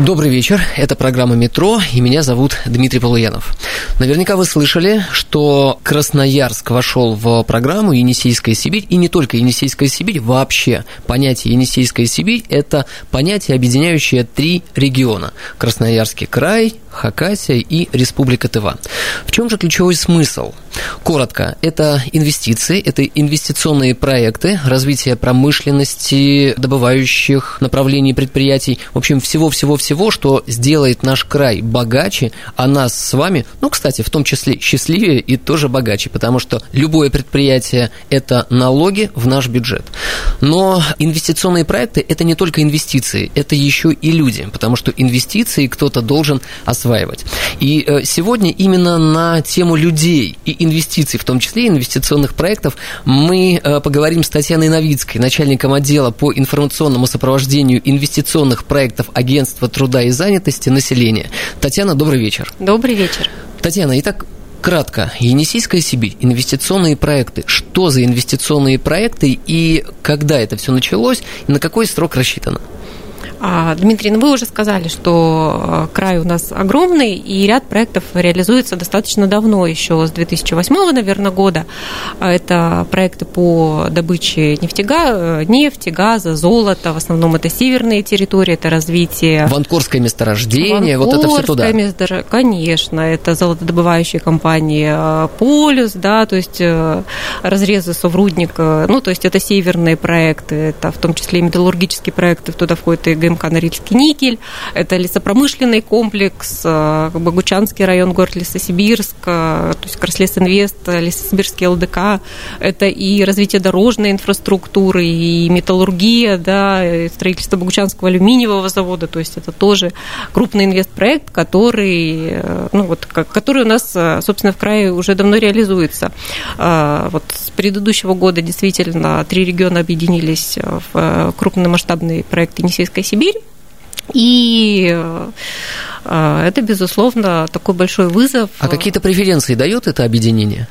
Добрый вечер, это программа «Метро», и меня зовут Дмитрий Полуянов. Наверняка вы слышали, что Красноярск вошел в программу «Енисейская Сибирь», и не только «Енисейская Сибирь», вообще понятие «Енисейская Сибирь» – это понятие, объединяющее три региона – Красноярский край, Хакасия и Республика Тыва. В чем же ключевой смысл? Коротко, это инвестиции, это инвестиционные проекты, развитие промышленности, добывающих направлений предприятий, в общем, всего-всего-всего, что сделает наш край богаче, а нас с вами, ну, кстати, в том числе счастливее и тоже богаче, потому что любое предприятие – это налоги в наш бюджет. Но инвестиционные проекты – это не только инвестиции, это еще и люди, потому что инвестиции кто-то должен осваивать. И э, сегодня именно на тему людей и инвестиций, в том числе инвестиционных проектов, мы э, поговорим с Татьяной Новицкой, начальником отдела по информационному сопровождению инвестиционных проектов Агентства труда и занятости населения. Татьяна, добрый вечер. Добрый вечер. Татьяна, итак, кратко, Енисейская Сибирь, инвестиционные проекты. Что за инвестиционные проекты и когда это все началось, и на какой срок рассчитано? А, Дмитрий, ну вы уже сказали, что э, край у нас огромный, и ряд проектов реализуется достаточно давно, еще с 2008, наверное, года. А, это проекты по добыче нефтега, э, нефти, газа, золота. В основном это северные территории, это развитие... Ванкорское месторождение, вот это все туда. Месторож... Конечно, это золотодобывающие компании э, Полюс, да, то есть разрезы Соврудника, ну, то есть это северные проекты, это в том числе и металлургические проекты, туда входит и ГМ ГМК «Норильский никель», это лесопромышленный комплекс, э, Богучанский район, город Лесосибирск, э, то есть Краслесинвест, Лесосибирский ЛДК, это и развитие дорожной инфраструктуры, и металлургия, да, и строительство Богучанского алюминиевого завода, то есть это тоже крупный инвестпроект, который, э, ну, вот, который у нас, собственно, в крае уже давно реализуется. Вот с предыдущего года действительно три региона объединились в крупномасштабный проект Енисейской Сибирь. И э, это, безусловно, такой большой вызов. А какие-то преференции дает это объединение?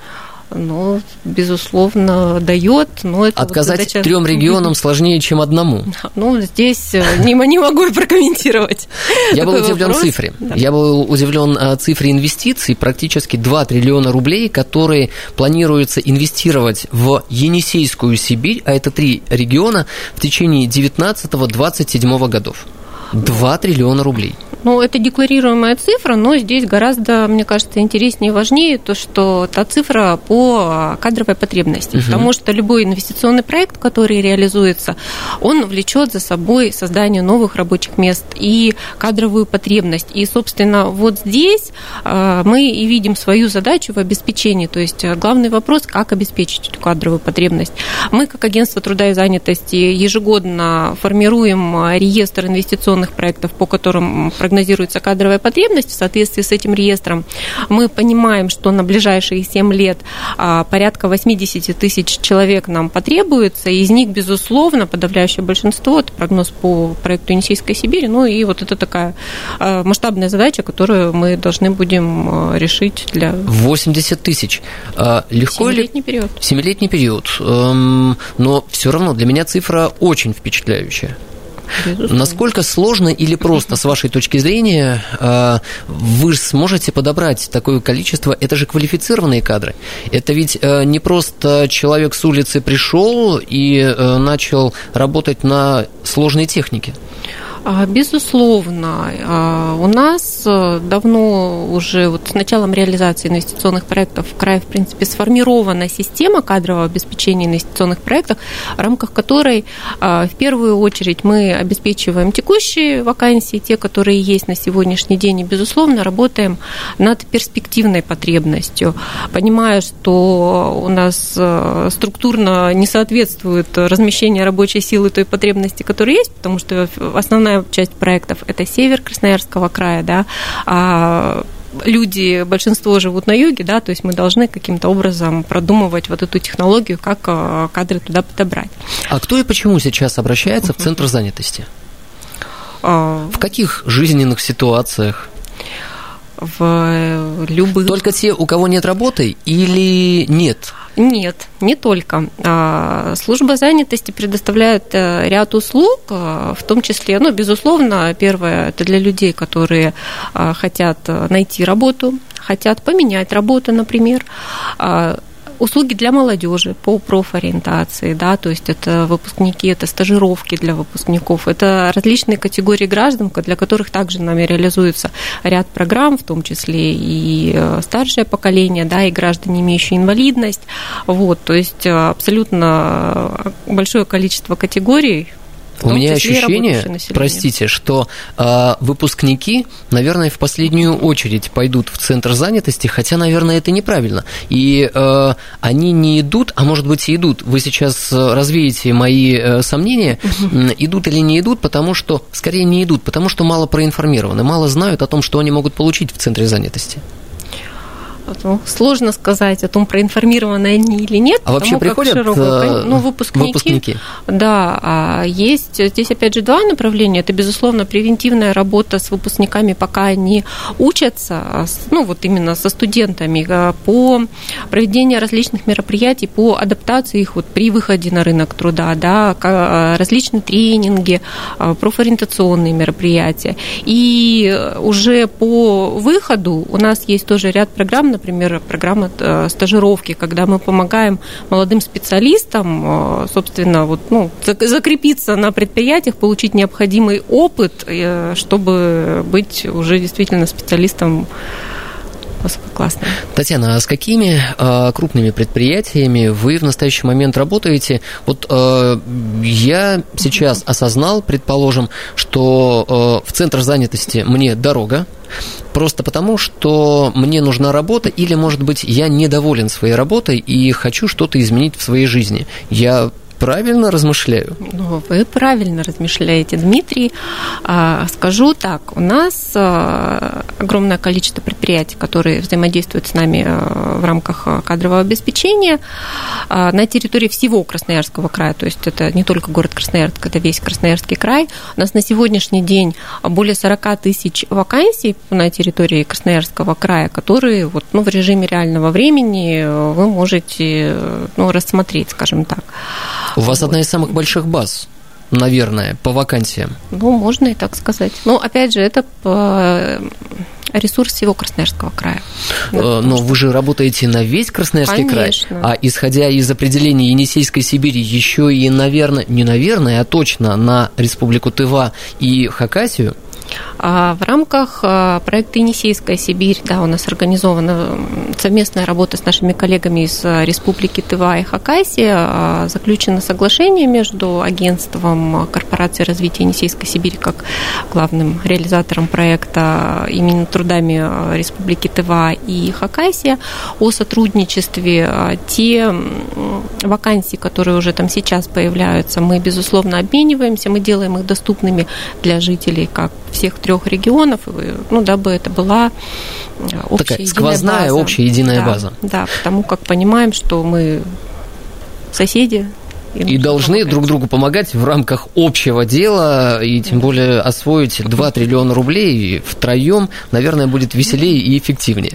Ну, безусловно, дает, но это Отказать вот задача... трем регионам сложнее, чем одному. Ну, здесь э, не, не могу прокомментировать. Я был удивлен вопрос. цифре. Да. Я был удивлен э, цифре инвестиций, практически 2 триллиона рублей, которые планируется инвестировать в Енисейскую Сибирь, а это три региона, в течение 19-27 годов. 2 триллиона рублей. Ну, это декларируемая цифра, но здесь гораздо, мне кажется, интереснее и важнее то, что та цифра по кадровой потребности. Угу. Потому что любой инвестиционный проект, который реализуется, он влечет за собой создание новых рабочих мест и кадровую потребность. И, собственно, вот здесь а, мы и видим свою задачу в обеспечении. То есть э, главный вопрос, как обеспечить эту кадровую потребность. Мы, как агентство труда и занятости, ежегодно формируем реестр инвестиционных проектов, по которым прогнозируется кадровая потребность в соответствии с этим реестром, мы понимаем, что на ближайшие 7 лет а, порядка 80 тысяч человек нам потребуется, и из них, безусловно, подавляющее большинство, это прогноз по проекту Енисейской Сибири, ну и вот это такая а, масштабная задача, которую мы должны будем а, решить для... 80 тысяч. Легко Семилетний ли... период. Семилетний период. Эм, но все равно для меня цифра очень впечатляющая. Безусловно. Насколько сложно или просто, с вашей точки зрения, э, вы сможете подобрать такое количество? Это же квалифицированные кадры. Это ведь э, не просто человек с улицы пришел и э, начал работать на сложной технике. А, безусловно, а, у нас э, давно уже вот с началом реализации инвестиционных проектов в крае, в принципе, сформирована система кадрового обеспечения инвестиционных проектов, в рамках которой а, в первую очередь мы обеспечиваем текущие вакансии, те, которые есть на сегодняшний день, и, безусловно, работаем над перспективной потребностью, понимая, что у нас э, структурно не соответствует размещение рабочей силы той потребности, которая есть, потому что основная основная часть проектов – это север Красноярского края, да, а люди, большинство живут на юге, да, то есть мы должны каким-то образом продумывать вот эту технологию, как э, кадры туда подобрать. А кто и почему сейчас обращается в центр занятости? А, в каких жизненных ситуациях? В любых. Только те, у кого нет работы или нет? Нет, не только. А, служба занятости предоставляет э, ряд услуг, э, в том числе, ну, безусловно, первое, это для людей, которые а, хотят э, найти работу, хотят поменять работу, например, а, услуги для молодежи по профориентации, да, то есть это выпускники, это стажировки для выпускников, это различные категории граждан, для которых также нами реализуется ряд программ, в том числе и э, старшее поколение, да, и граждане, имеющие инвалидность, вот, то есть э, абсолютно большое количество категорий, у меня ощущение, простите, что э, выпускники, наверное, в последнюю очередь пойдут в центр занятости, хотя, наверное, это неправильно. И э, они не идут, а может быть и идут. Вы сейчас развеете мои э, сомнения, идут или не идут, потому что, скорее, не идут, потому что мало проинформированы, мало знают о том, что они могут получить в центре занятости. Ну, сложно сказать о том, проинформированы они или нет. А вообще приходят широкое, э, ну, выпускники, выпускники? Да, а есть здесь опять же два направления. Это, безусловно, превентивная работа с выпускниками, пока они учатся, а ну, вот именно со студентами, а, по проведению различных мероприятий, по адаптации их вот при выходе на рынок труда, да, а, различные тренинги, профориентационные мероприятия. И уже по выходу у нас есть тоже ряд программ, например, программа э, стажировки, когда мы помогаем молодым специалистам, э, собственно, вот, ну, закрепиться на предприятиях, получить необходимый опыт, э, чтобы быть уже действительно специалистом высококлассным. Татьяна, а с какими э, крупными предприятиями вы в настоящий момент работаете? Вот э, я сейчас осознал, предположим, что э, в центр занятости мне дорога, просто потому, что мне нужна работа, или, может быть, я недоволен своей работой и хочу что-то изменить в своей жизни. Я правильно размышляю? Ну, вы правильно размышляете, Дмитрий. А, скажу так, у нас а, огромное количество предприятий, которые взаимодействуют с нами а, в рамках кадрового обеспечения на территории всего Красноярского края, то есть это не только город Красноярск, это весь Красноярский край. У нас на сегодняшний день более 40 тысяч вакансий на территории Красноярского края, которые вот, ну, в режиме реального времени вы можете ну, рассмотреть, скажем так. У вас вот. одна из самых больших баз наверное, по вакансиям. Ну, можно и так сказать. Но, опять же, это по ресурс всего Красноярского края. Э, но вы же работаете на весь Красноярский Конечно. край, а исходя из определения Енисейской Сибири, еще и, наверное, не наверное, а точно на Республику Тыва и Хакасию, в рамках а, проекта «Енисейская Сибирь» да, у нас организована совместная работа с нашими коллегами из а, Республики Тыва и Хакасия. Заключено соглашение между агентством корпорации развития Енисейской Сибири как главным реализатором проекта именно трудами Республики Тыва и Хакасия о сотрудничестве. Те вакансии, которые уже там сейчас появляются, мы, безусловно, обмениваемся, мы делаем их доступными для жителей как всех трех регионов, ну, дабы это была э, общая Такая сквозная база. общая единая да, база. Да, потому как понимаем, что мы соседи, и, и должны помогать. друг другу помогать в рамках общего дела, и тем более освоить 2 триллиона рублей втроем, наверное, будет веселее и эффективнее.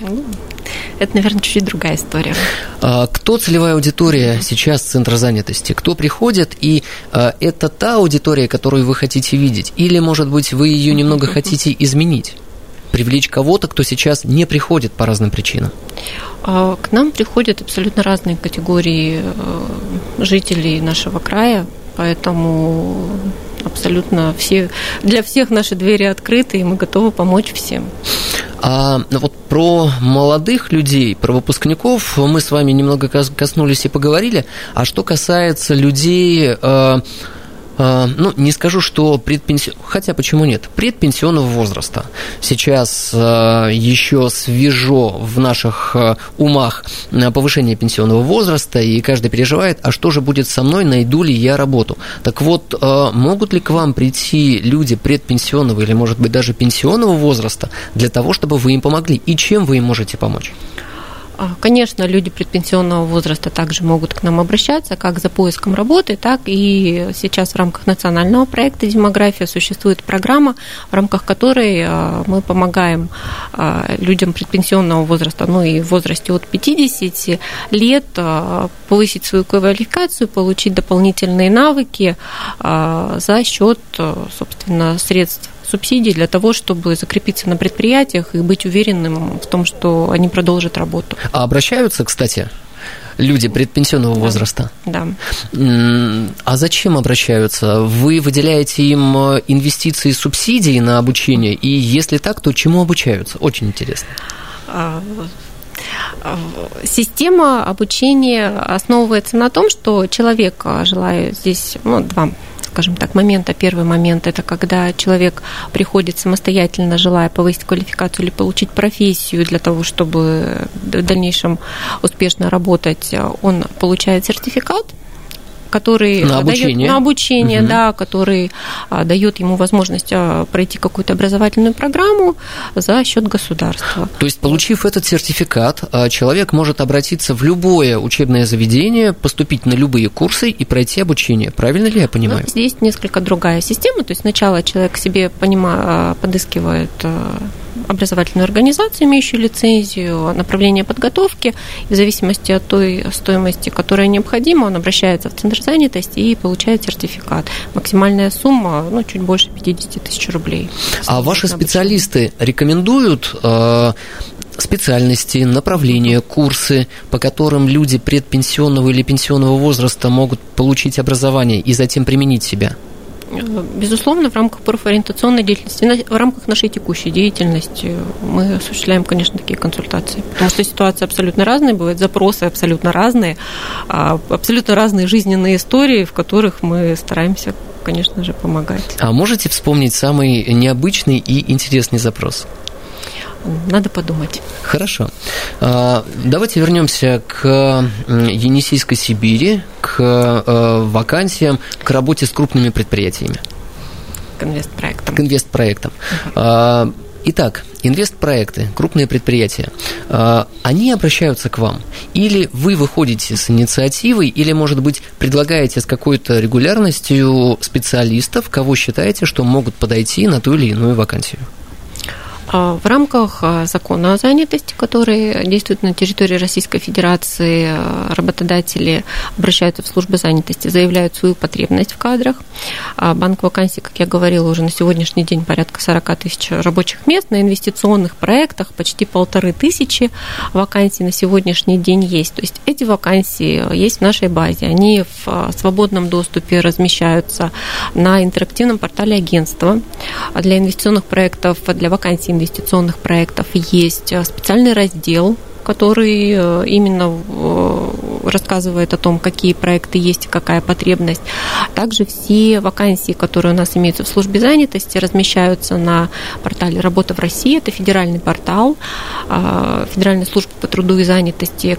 Это, наверное, чуть-чуть другая история. А, кто целевая аудитория сейчас Центра занятости? Кто приходит, и а, это та аудитория, которую вы хотите видеть? Или, может быть, вы ее немного хотите изменить? привлечь кого-то, кто сейчас не приходит по разным причинам? А, к нам приходят абсолютно разные категории э, жителей нашего края, поэтому абсолютно все, для всех наши двери открыты, и мы готовы помочь всем. А вот про молодых людей, про выпускников мы с вами немного коснулись и поговорили. А что касается людей, э, ну, не скажу, что предпенсионного, хотя почему нет, предпенсионного возраста. Сейчас э, еще свежо в наших э, умах повышение пенсионного возраста, и каждый переживает, а что же будет со мной, найду ли я работу. Так вот, могут ли к вам прийти люди предпенсионного или, может быть, даже пенсионного возраста для того, чтобы вы им помогли? И чем вы им можете помочь? А, конечно, люди предпенсионного возраста также могут к нам обращаться, как за поиском работы, так и сейчас в рамках национального проекта «Демография» существует программа, в рамках которой а, мы помогаем а, людям предпенсионного возраста, ну и в возрасте от 50 лет повысить свою квалификацию, получить дополнительные навыки за счет, собственно, средств субсидий для того, чтобы закрепиться на предприятиях и быть уверенным в том, что они продолжат работу. А обращаются, кстати, люди предпенсионного да. возраста. Да. А зачем обращаются? Вы выделяете им э, инвестиции, субсидии на обучение, и если так, то чему обучаются? Очень интересно. А, система обучения основывается на том, что человек, желая здесь, ну, два скажем так, момента. Первый момент – это когда человек приходит самостоятельно, желая повысить квалификацию или получить профессию для того, чтобы в дальнейшем успешно работать, он получает сертификат – который на обучение, дает, на обучение угу. да, который а, дает ему возможность а, пройти какую-то образовательную программу за счет государства. То есть, получив этот сертификат, а, человек может обратиться в любое учебное заведение, поступить на любые курсы и пройти обучение. Правильно ли я понимаю? Ну, здесь несколько другая система. То есть сначала человек себе понима, подыскивает образовательную организацию, имеющую лицензию, направление подготовки. И в зависимости от той стоимости, которая необходима, он обращается в Центр занятости и получает сертификат. Максимальная сумма ну, чуть больше 50 тысяч рублей. А ваши специалисты рекомендуют э, специальности, направления, курсы, по которым люди предпенсионного или пенсионного возраста могут получить образование и затем применить себя? Безусловно, в рамках профориентационной деятельности, в рамках нашей текущей деятельности мы осуществляем, конечно, такие консультации. Потому что ситуации абсолютно разные, бывают запросы абсолютно разные, а, абсолютно разные жизненные истории, в которых мы стараемся, конечно же, помогать. А можете вспомнить самый необычный и интересный запрос? Надо подумать. Хорошо. А, давайте вернемся к Енисейской Сибири, к э, вакансиям, к работе с крупными предприятиями. К инвестпроектам. К инвестпроектам. Угу. Итак, инвестпроекты, крупные предприятия, а, они обращаются к вам? Или вы выходите с инициативой, или, может быть, предлагаете с какой-то регулярностью специалистов, кого считаете, что могут подойти на ту или иную вакансию? А, в рамках а, закона о занятости, который действует на территории Российской Федерации, а, работодатели обращаются в службу занятости, заявляют свою потребность в кадрах. Банк вакансий, как я говорила, уже на сегодняшний день порядка 40 тысяч рабочих мест. На инвестиционных проектах почти полторы тысячи вакансий на сегодняшний день есть. То есть эти вакансии есть в нашей базе. Они в свободном доступе размещаются на интерактивном портале агентства. Для инвестиционных проектов, для вакансий инвестиционных проектов есть э, специальный раздел который э, именно рассказывает о том, какие проекты есть и какая потребность. Также все вакансии, которые у нас имеются в службе занятости, размещаются на портале «Работа в России». Это федеральный портал э, Федеральной службы по труду и занятости,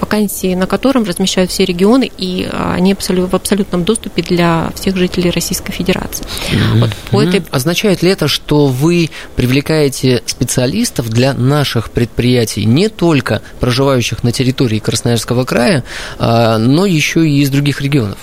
вакансии на котором размещают все регионы, и они в абсолютном доступе для всех жителей Российской Федерации. Mm-hmm. Вот по этой... Означает ли это, что вы привлекаете специалистов для наших предприятий не только проживающих на территории Красноярского края, а, но еще и из других регионов.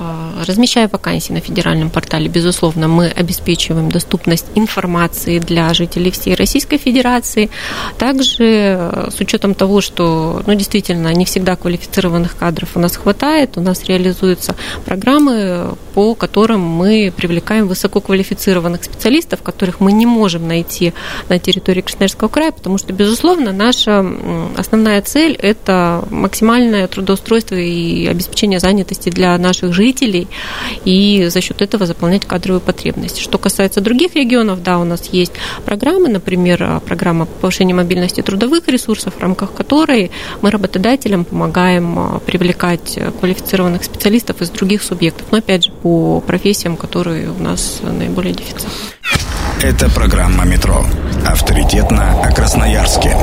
А, размещая вакансии на федеральном портале, безусловно, мы обеспечиваем доступность информации для жителей всей Российской Федерации. Также э, с учетом того, что ну, действительно не всегда квалифицированных кадров у нас хватает, у нас реализуются программы, по которым мы привлекаем высококвалифицированных специалистов, которых мы не можем найти на территории Красноярского края, потому что, безусловно, наша основная цель – это максимальное трудоустройство и обеспечение занятости для наших жителей жителей и за счет этого заполнять кадровые потребности. Что касается других регионов, да, у нас есть программы, например, программа повышения мобильности трудовых ресурсов, в рамках которой мы работодателям помогаем привлекать квалифицированных специалистов из других субъектов, но опять же по профессиям, которые у нас наиболее дефицитны. Это программа «Метро». Авторитетно о Красноярске.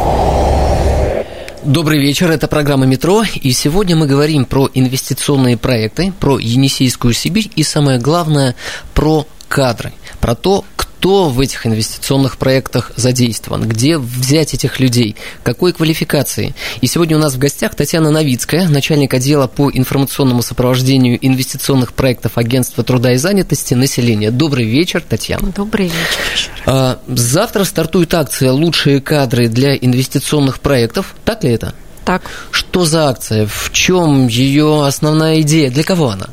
Добрый вечер, это программа «Метро», и сегодня мы говорим про инвестиционные проекты, про Енисейскую Сибирь и, самое главное, про кадры, про то, кто в этих инвестиционных проектах задействован, где взять этих людей, какой квалификации. И сегодня у нас в гостях Татьяна Новицкая, начальник отдела по информационному сопровождению инвестиционных проектов Агентства труда и занятости населения. Добрый вечер, Татьяна. Добрый вечер. А, завтра стартует акция «Лучшие кадры для инвестиционных проектов». Так ли это? Так. Что за акция? В чем ее основная идея? Для кого она?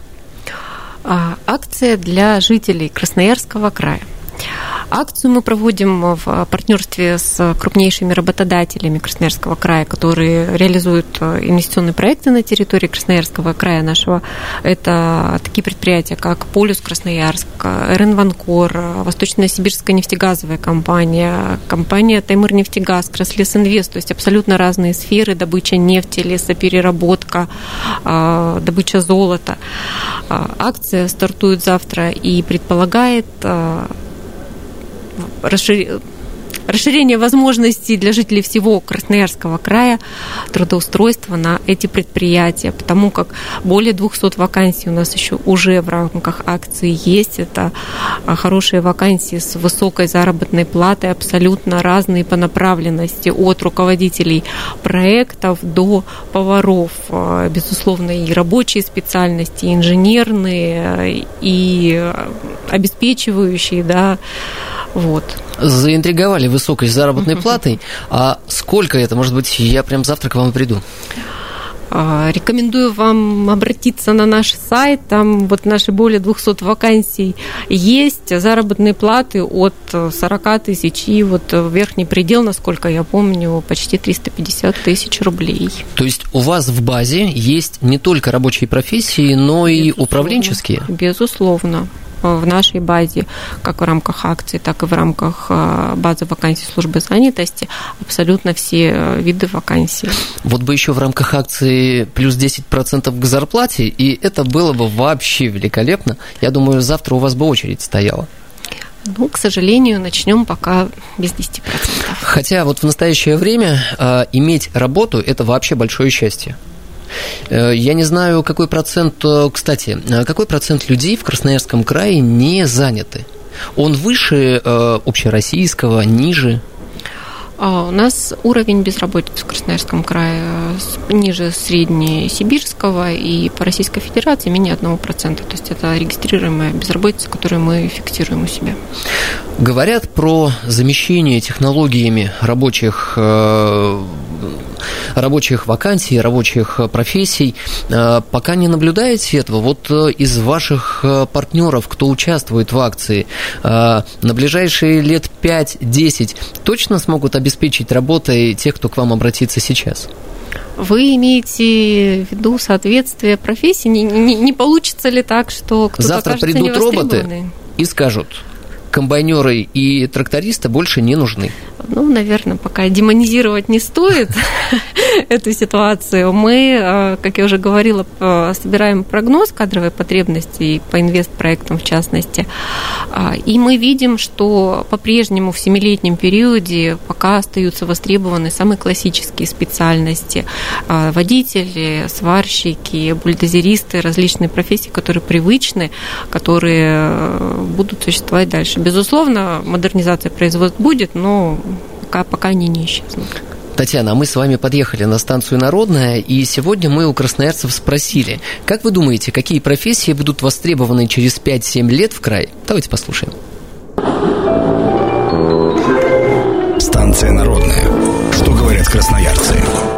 А, акция для жителей Красноярского края. Акцию мы проводим в партнерстве с крупнейшими работодателями Красноярского края, которые реализуют инвестиционные проекты на территории Красноярского края нашего. Это такие предприятия, как Полюс Красноярск, РН Ванкор, Восточная Сибирская нефтегазовая компания, компания Таймыр нефтегаз, Краслес Инвест, то есть абсолютно разные сферы, добыча нефти, лесопереработка, а, добыча золота. А, акция стартует завтра и предполагает а, расшир... расширение возможностей для жителей всего Красноярского края трудоустройства на эти предприятия, потому как более 200 вакансий у нас еще уже в рамках акции есть. Это а, хорошие вакансии с высокой заработной платой, абсолютно разные по направленности, от руководителей проектов до поваров. А, безусловно, и рабочие специальности, и инженерные, и обеспечивающие, да, вот. Заинтриговали высокой заработной платой. А сколько это? Может быть, я прям завтра к вам приду. А, рекомендую вам обратиться на наш сайт. Там вот наши более 200 вакансий есть. Заработные платы от 40 тысяч и вот верхний предел, насколько я помню, почти 350 тысяч рублей. То есть у вас в базе есть не только рабочие профессии, но и Безусловно. управленческие? Безусловно в нашей базе, как в рамках акции, так и в рамках э, базы вакансий службы занятости, абсолютно все э, виды вакансий. Вот бы еще в рамках акции плюс 10% к зарплате, и это было бы вообще великолепно. Я думаю, завтра у вас бы очередь стояла. Ну, к сожалению, начнем пока без 10%. Хотя вот в настоящее время э, иметь работу – это вообще большое счастье. Э, я не знаю, какой процент, э, кстати, э, какой процент людей в Красноярском крае не заняты? Он выше общероссийского, ниже? А, у нас уровень безработицы в Красноярском крае ниже среднесибирского и по Российской Федерации менее 1%. То есть это регистрируемая безработица, которую мы фиксируем у себя. Говорят про замещение технологиями рабочих рабочих вакансий, рабочих профессий. Пока не наблюдаете этого? Вот из ваших партнеров, кто участвует в акции, на ближайшие лет 5-10 точно смогут обеспечить обеспечить работой тех, кто к вам обратится сейчас? Вы имеете в виду соответствие профессии? Не, не, не получится ли так, что кто-то Завтра придут роботы и скажут, комбайнеры и трактористы больше не нужны. Ну, наверное, пока демонизировать не стоит эту ситуацию. Мы, э, как я уже говорила, собираем прогноз кадровой потребности по инвестпроектам в частности. А, и мы видим, что по-прежнему в семилетнем периоде пока остаются востребованы самые классические специальности. А, водители, сварщики, бульдозеристы, различные профессии, которые привычны, которые э, будут существовать дальше. Безусловно, модернизация производства будет, но пока, пока они не исчезнут. Татьяна, а мы с вами подъехали на станцию Народная, и сегодня мы у красноярцев спросили, как вы думаете, какие профессии будут востребованы через 5-7 лет в крае? Давайте послушаем. Станция Народная. Что говорят красноярцы?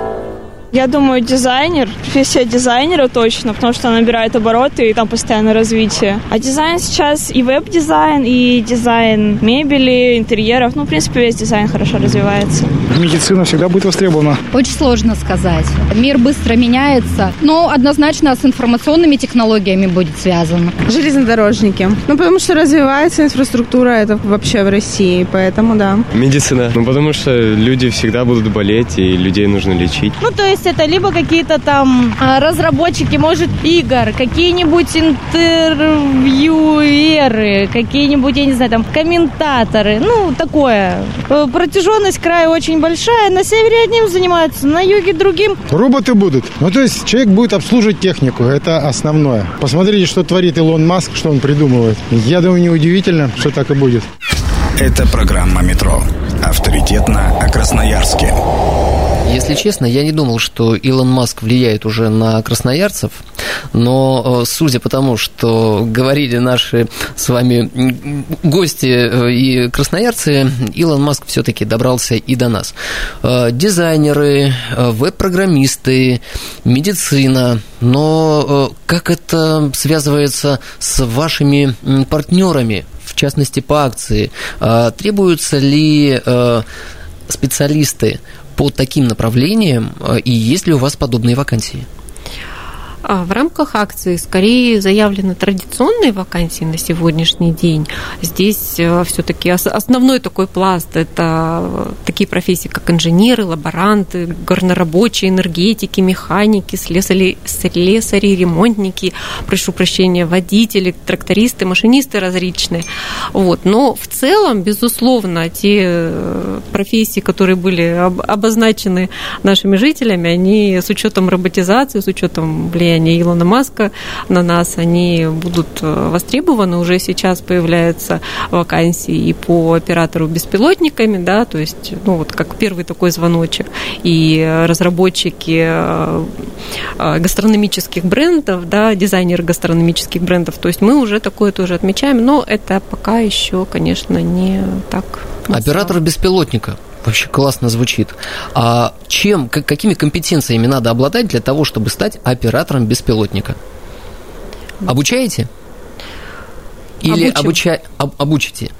Я думаю, дизайнер, профессия дизайнера точно, потому что она набирает обороты и там постоянное развитие. А дизайн сейчас и веб-дизайн, и дизайн мебели, интерьеров, ну, в принципе, весь дизайн хорошо развивается. Медицина всегда будет востребована. Очень сложно сказать. Мир быстро меняется, но однозначно с информационными технологиями будет связано. Железнодорожники. Ну, потому что развивается инфраструктура это вообще в России, поэтому да. Медицина. Ну, потому что люди всегда будут болеть, и людей нужно лечить. Ну, то есть это либо какие-то там а, разработчики, может, игр, какие-нибудь интервьюеры, какие-нибудь, я не знаю, там, комментаторы. Ну, такое. Э, протяженность края очень большая. На севере одним занимаются, на юге другим. Роботы будут. Ну, то есть человек будет обслуживать технику. Это основное. Посмотрите, что творит Илон Маск, что он придумывает. Я думаю, неудивительно, что так и будет. Это программа «Метро». Авторитетно о Красноярске. Если честно, я не думал, что Илон Маск влияет уже на красноярцев, но э, судя по тому, что говорили наши с вами гости э, и красноярцы, Илон Маск все-таки добрался и до нас. Э, дизайнеры, веб-программисты, медицина, но как это связывается с вашими партнерами, в частности по акции? Требуются ли специалисты по таким направлениям, э, и есть ли у вас подобные вакансии? А в рамках акции скорее заявлены традиционные вакансии на сегодняшний день. Здесь э, все-таки основной такой пласт – это такие профессии, как инженеры, лаборанты, горнорабочие, энергетики, механики, слесари, слесари ремонтники, прошу прощения, водители, трактористы, машинисты различные. Вот. Но в целом, безусловно, те э, профессии, которые были обозначены нашими жителями, они с учетом роботизации, с учетом влияния влияния Илона Маска на нас, они будут э, востребованы. Уже сейчас появляются вакансии и по оператору беспилотниками, да, то есть, ну, вот как первый такой звоночек. И разработчики э, э, гастрономических брендов, да, дизайнеры гастрономических брендов. То есть мы уже такое тоже отмечаем, но это пока еще, конечно, не так. Оператор беспилотника вообще классно звучит. А чем, какими компетенциями надо обладать для того, чтобы стать оператором беспилотника? Обучаете? Или обуча... об, обучите?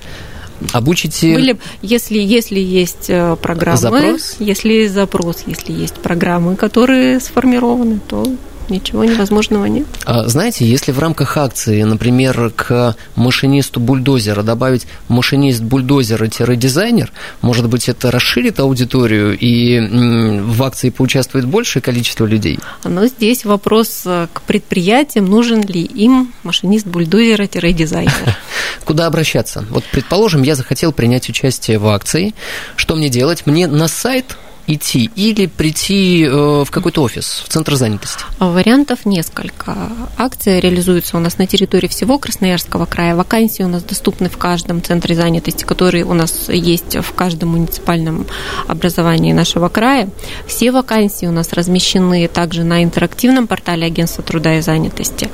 Обучите... Были, если, если есть э, программы, запрос? если есть запрос, если есть программы, которые сформированы, то ничего невозможного нет. А, знаете, если в рамках акции, например, к машинисту бульдозера добавить машинист бульдозера-дизайнер, может быть, это расширит аудиторию и в акции поучаствует большее количество людей? Но здесь вопрос э, к предприятиям, нужен ли им машинист бульдозера-дизайнер. Куда обращаться? Вот, предположим, я захотел принять участие в акции. Что мне делать? Мне на сайт идти или прийти э, в какой-то офис, в центр занятости? Вариантов несколько. Акция реализуется у нас на территории всего Красноярского края. Вакансии у нас доступны в каждом центре занятости, который у нас есть в каждом муниципальном образовании нашего края. Все вакансии у нас размещены также на интерактивном портале Агентства труда и занятости.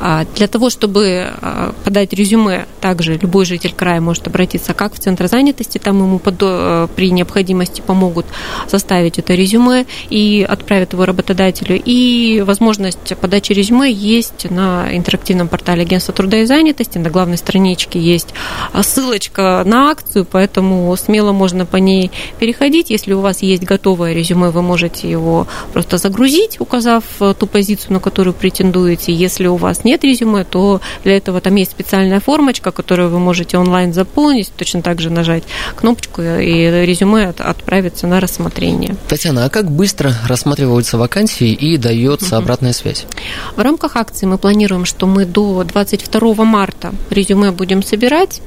А, для того, чтобы а, подать резюме, также любой житель края может обратиться как в центр занятости, там ему э, при необходимости помогут составить это резюме и отправить его работодателю. И возможность подачи резюме есть на интерактивном портале Агентства труда и занятости. На главной страничке есть ссылочка на акцию, поэтому смело можно по ней переходить. Если у вас есть готовое резюме, вы можете его просто загрузить, указав ту позицию, на которую претендуете. Если у вас нет резюме, то для этого там есть специальная формочка, которую вы можете онлайн заполнить, точно так же нажать кнопочку, и резюме отправится на рассмотрение рассмотрения. Татьяна, а как быстро рассматриваются вакансии и дается угу. обратная связь? В рамках акции мы планируем, что мы до 22 марта резюме будем собирать.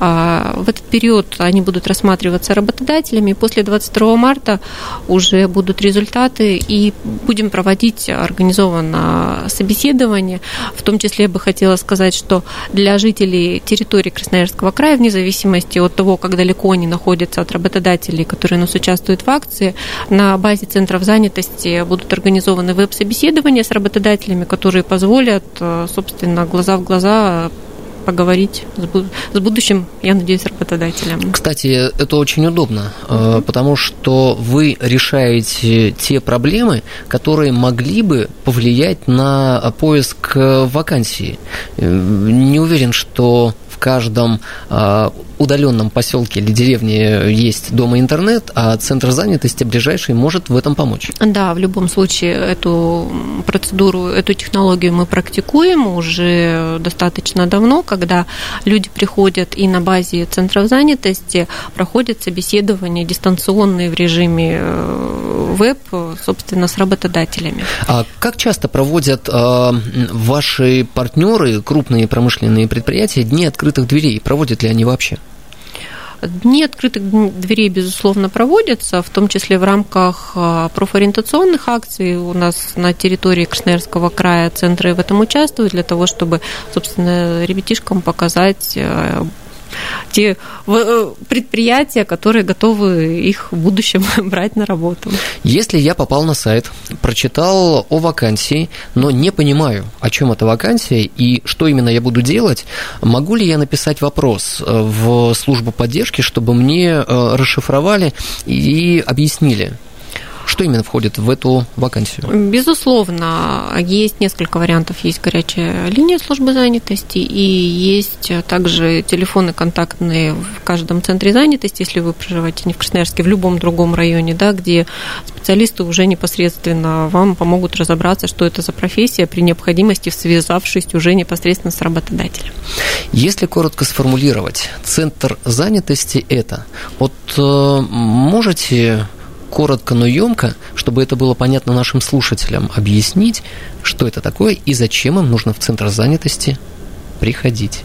А, в этот период они будут рассматриваться работодателями. После 22 марта уже будут результаты и будем проводить организованно собеседование. В том числе я бы хотела сказать, что для жителей территории Красноярского края, вне зависимости от того, как далеко они находятся от работодателей, которые у нас участвуют в акции. На базе центров занятости будут организованы веб-собеседования с работодателями, которые позволят, э, собственно, глаза в глаза поговорить с будущим, я надеюсь, работодателем. Кстати, это очень удобно, mm-hmm. потому что вы решаете те проблемы, которые могли бы повлиять на поиск вакансии. Не уверен, что в каждом удаленном поселке или деревне есть дома интернет, а центр занятости ближайший может в этом помочь. Да, в любом случае эту процедуру, эту технологию мы практикуем уже достаточно давно, когда люди приходят и на базе центров занятости проходят собеседование дистанционные в режиме э, веб, собственно, с работодателями. А как часто проводят э, ваши партнеры, крупные промышленные предприятия, дни открытых дверей? Проводят ли они вообще? Дни открытых дверей, безусловно, проводятся, в том числе в рамках а, профориентационных акций. У нас на территории Красноярского края центры в этом участвуют для того, чтобы, собственно, ребятишкам показать а, те э, предприятия, которые готовы их в будущем брать на работу. Если я попал на сайт, прочитал о вакансии, но не понимаю, о чем эта вакансия и что именно я буду делать, могу ли я написать вопрос э, в службу поддержки, чтобы мне э, расшифровали и объяснили, что именно входит в эту вакансию? Безусловно, есть несколько вариантов. Есть горячая линия службы занятости и есть также телефоны контактные в каждом центре занятости, если вы проживаете не в Красноярске, в любом другом районе, да, где специалисты уже непосредственно вам помогут разобраться, что это за профессия при необходимости, связавшись уже непосредственно с работодателем. Если коротко сформулировать, центр занятости это, вот э, можете коротко, но емко, чтобы это было понятно нашим слушателям, объяснить, что это такое и зачем им нужно в центр занятости приходить.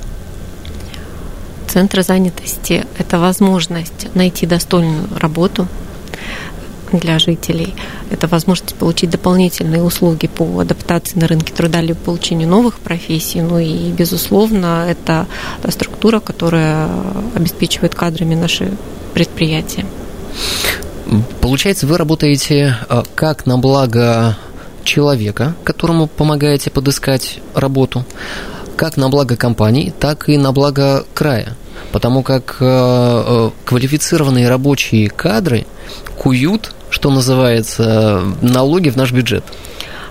Центр занятости – это возможность найти достойную работу для жителей. Это возможность получить дополнительные услуги по адаптации на рынке труда или получению новых профессий. Ну и, безусловно, это та структура, которая обеспечивает кадрами наши предприятия. Получается, вы работаете э, как на благо человека, которому помогаете подыскать работу, как на благо компании, так и на благо края. Потому как э, э, квалифицированные рабочие кадры куют, что называется, налоги в наш бюджет.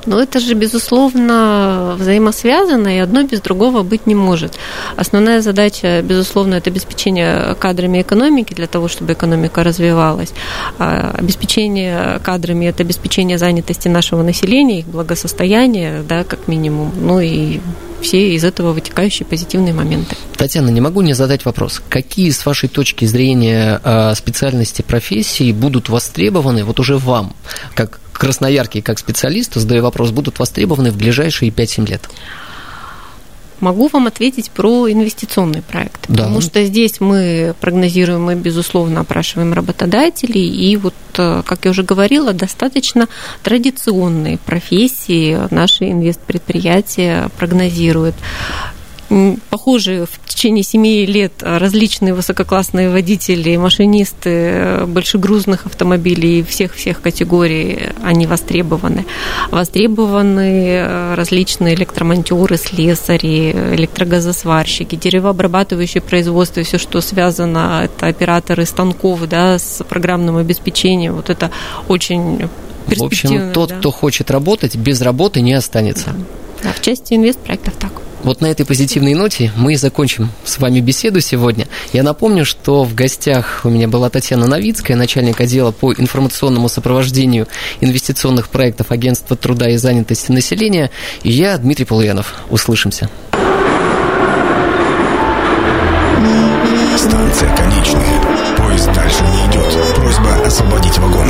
Но это же, безусловно, взаимосвязано, и одно без другого быть не может. Основная задача, безусловно, это обеспечение кадрами экономики для того, чтобы экономика развивалась. А обеспечение кадрами – это обеспечение занятости нашего населения, их благосостояния, да, как минимум. Ну и все из этого вытекающие позитивные моменты. Татьяна, не могу не задать вопрос. Какие, с вашей точки зрения, а, специальности профессии будут востребованы вот уже вам, как красноярки, как специалисту, задаю вопрос, будут востребованы в ближайшие 5-7 лет? Могу вам ответить про инвестиционный проект, да. потому что здесь мы прогнозируем, мы, безусловно, опрашиваем работодателей, и вот, э, как я уже говорила, достаточно традиционные профессии наши инвестпредприятия прогнозируют похожие в течение семи лет различные высококлассные водители, машинисты большегрузных автомобилей всех-всех категорий, они востребованы. Востребованы э, различные электромонтеры, слесари, электрогазосварщики, деревообрабатывающие производство, все, что связано, это операторы станков да, с программным обеспечением. Вот это очень в общем, тот, да. кто хочет работать, без работы не останется. Да, в части инвестпроектов так. Вот на этой позитивной ноте мы и закончим с вами беседу сегодня. Я напомню, что в гостях у меня была Татьяна Новицкая, начальник отдела по информационному сопровождению инвестиционных проектов Агентства труда и занятости населения. И я, Дмитрий Полуянов. Услышимся. Станция конечная. Поезд дальше не идет. Просьба освободить вагон.